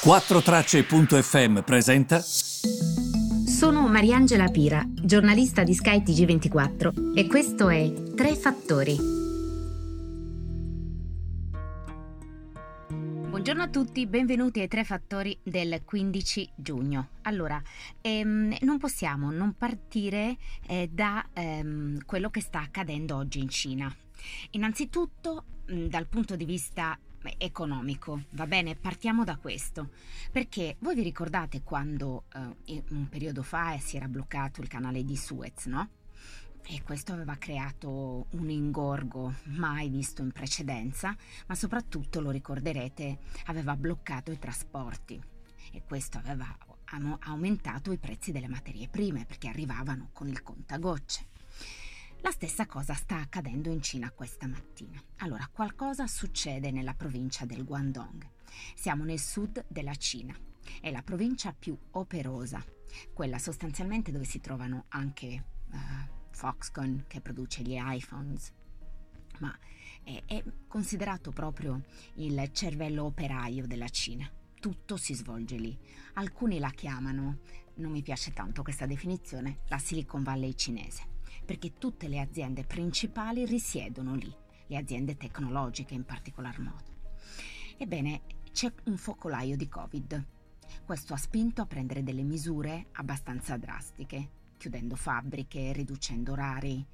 4Tracce.fm presenta. Sono Mariangela Pira, giornalista di Sky TG24 e questo è Tre Fattori. Buongiorno a tutti, benvenuti ai Tre Fattori del 15 giugno. Allora, ehm, non possiamo non partire eh, da ehm, quello che sta accadendo oggi in Cina. Innanzitutto, dal punto di vista economico, va bene? Partiamo da questo, perché voi vi ricordate quando eh, un periodo fa si era bloccato il canale di Suez, no? E questo aveva creato un ingorgo mai visto in precedenza, ma soprattutto, lo ricorderete, aveva bloccato i trasporti e questo aveva aumentato i prezzi delle materie prime perché arrivavano con il contagocce. La stessa cosa sta accadendo in Cina questa mattina. Allora, qualcosa succede nella provincia del Guangdong. Siamo nel sud della Cina. È la provincia più operosa, quella sostanzialmente dove si trovano anche uh, Foxconn che produce gli iPhones, ma è, è considerato proprio il cervello operaio della Cina. Tutto si svolge lì. Alcuni la chiamano, non mi piace tanto questa definizione, la Silicon Valley cinese perché tutte le aziende principali risiedono lì, le aziende tecnologiche in particolar modo. Ebbene, c'è un focolaio di Covid. Questo ha spinto a prendere delle misure abbastanza drastiche, chiudendo fabbriche, riducendo orari,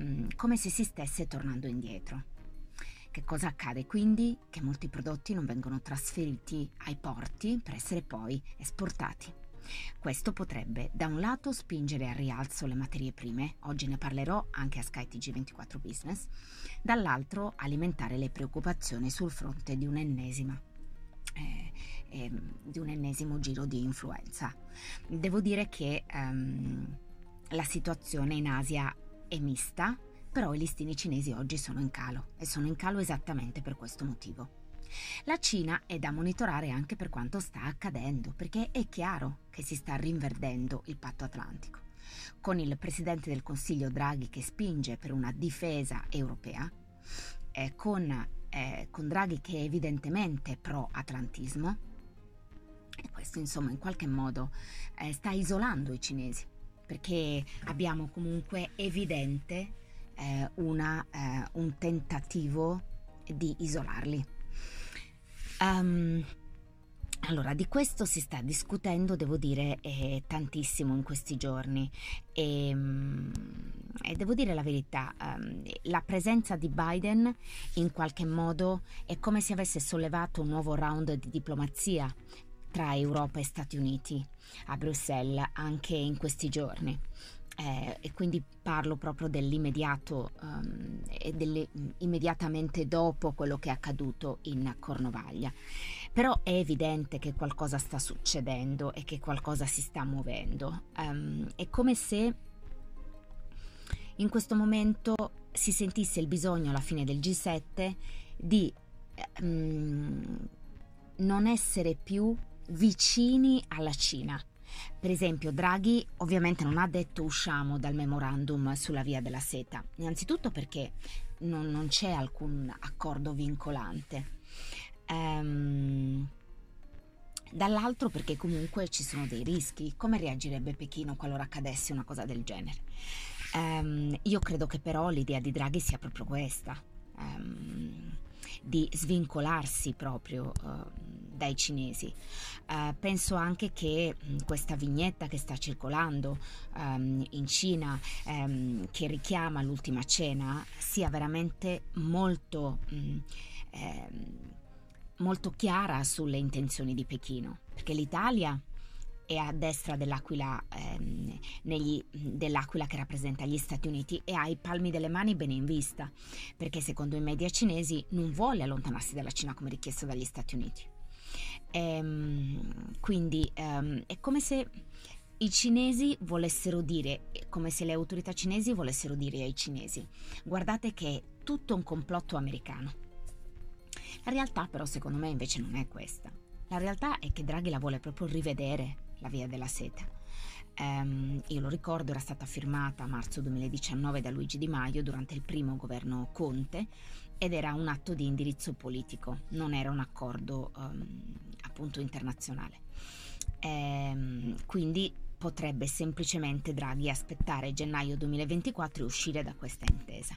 mm, come se si stesse tornando indietro. Che cosa accade quindi? Che molti prodotti non vengono trasferiti ai porti per essere poi esportati. Questo potrebbe da un lato spingere al rialzo le materie prime, oggi ne parlerò anche a Sky TG24 Business, dall'altro alimentare le preoccupazioni sul fronte di un'ennesima eh, eh, di un ennesimo giro di influenza. Devo dire che ehm, la situazione in Asia è mista, però i listini cinesi oggi sono in calo e sono in calo esattamente per questo motivo. La Cina è da monitorare anche per quanto sta accadendo, perché è chiaro che si sta rinverdendo il patto atlantico. Con il presidente del Consiglio Draghi che spinge per una difesa europea, eh, con, eh, con Draghi che è evidentemente pro-atlantismo, e questo insomma in qualche modo eh, sta isolando i cinesi, perché abbiamo comunque evidente eh, una, eh, un tentativo di isolarli. Um, allora, di questo si sta discutendo, devo dire, eh, tantissimo in questi giorni. E, um, e devo dire la verità, um, la presenza di Biden in qualche modo è come se avesse sollevato un nuovo round di diplomazia tra Europa e Stati Uniti a Bruxelles anche in questi giorni eh, e quindi parlo proprio dell'immediato um, e delle, immediatamente dopo quello che è accaduto in Cornovaglia. Però è evidente che qualcosa sta succedendo e che qualcosa si sta muovendo. Um, è come se in questo momento si sentisse il bisogno alla fine del G7 di um, non essere più vicini alla Cina per esempio, Draghi ovviamente non ha detto usciamo dal memorandum sulla via della seta, innanzitutto perché non, non c'è alcun accordo vincolante. Um, dall'altro perché comunque ci sono dei rischi. Come reagirebbe Pechino qualora accadesse una cosa del genere? Um, io credo che però l'idea di Draghi sia proprio questa. Um, di svincolarsi proprio uh, dai cinesi. Uh, penso anche che mh, questa vignetta che sta circolando um, in Cina, um, che richiama l'ultima cena, sia veramente molto, mh, ehm, molto chiara sulle intenzioni di Pechino, perché l'Italia è a destra dell'aquila, ehm, negli, dell'aquila che rappresenta gli Stati Uniti e ha i palmi delle mani bene in vista, perché secondo i media cinesi non vuole allontanarsi dalla Cina come richiesto dagli Stati Uniti. Ehm, quindi ehm, è come se i cinesi volessero dire, come se le autorità cinesi volessero dire ai cinesi, guardate che è tutto un complotto americano. La realtà però secondo me invece non è questa. La realtà è che Draghi la vuole proprio rivedere la via della seta. Um, io lo ricordo, era stata firmata a marzo 2019 da Luigi Di Maio durante il primo governo Conte ed era un atto di indirizzo politico, non era un accordo um, appunto internazionale. Ehm, quindi potrebbe semplicemente Draghi aspettare gennaio 2024 e uscire da questa intesa.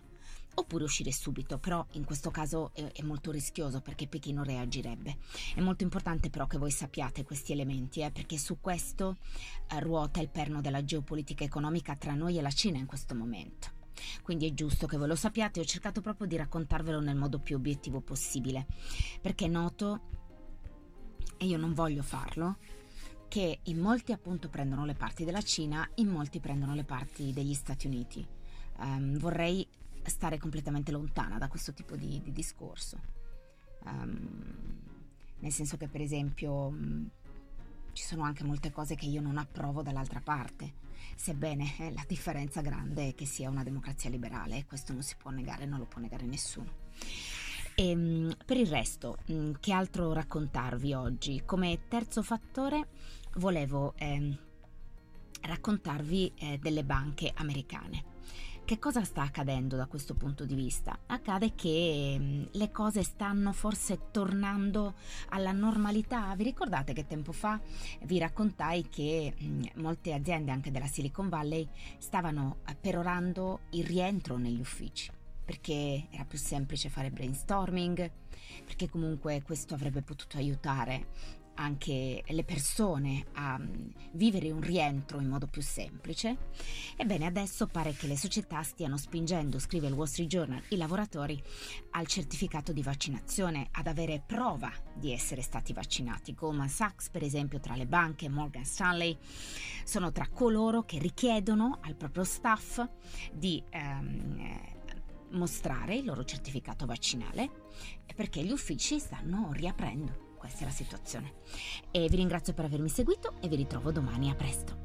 Oppure uscire subito, però in questo caso è, è molto rischioso perché Pechino reagirebbe. È molto importante però che voi sappiate questi elementi, eh, perché su questo eh, ruota il perno della geopolitica economica tra noi e la Cina in questo momento. Quindi è giusto che voi lo sappiate, ho cercato proprio di raccontarvelo nel modo più obiettivo possibile, perché noto, e io non voglio farlo, che in molti appunto prendono le parti della Cina, in molti prendono le parti degli Stati Uniti. Um, vorrei stare completamente lontana da questo tipo di, di discorso. Um, nel senso che per esempio um, ci sono anche molte cose che io non approvo dall'altra parte, sebbene eh, la differenza grande è che sia una democrazia liberale e questo non si può negare, non lo può negare nessuno. E, ehm, per il resto, mm, che altro raccontarvi oggi? Come terzo fattore volevo eh, raccontarvi eh, delle banche americane. Che cosa sta accadendo da questo punto di vista? Accade che mm, le cose stanno forse tornando alla normalità. Vi ricordate che tempo fa vi raccontai che mm, molte aziende anche della Silicon Valley stavano perorando il rientro negli uffici? perché era più semplice fare brainstorming, perché comunque questo avrebbe potuto aiutare anche le persone a mm, vivere un rientro in modo più semplice. Ebbene, adesso pare che le società stiano spingendo, scrive il Wall Street Journal, i lavoratori al certificato di vaccinazione, ad avere prova di essere stati vaccinati. Goldman Sachs, per esempio, tra le banche, Morgan Stanley, sono tra coloro che richiedono al proprio staff di ehm, mostrare il loro certificato vaccinale perché gli uffici stanno riaprendo. Questa è la situazione. E vi ringrazio per avermi seguito e vi ritrovo domani. A presto.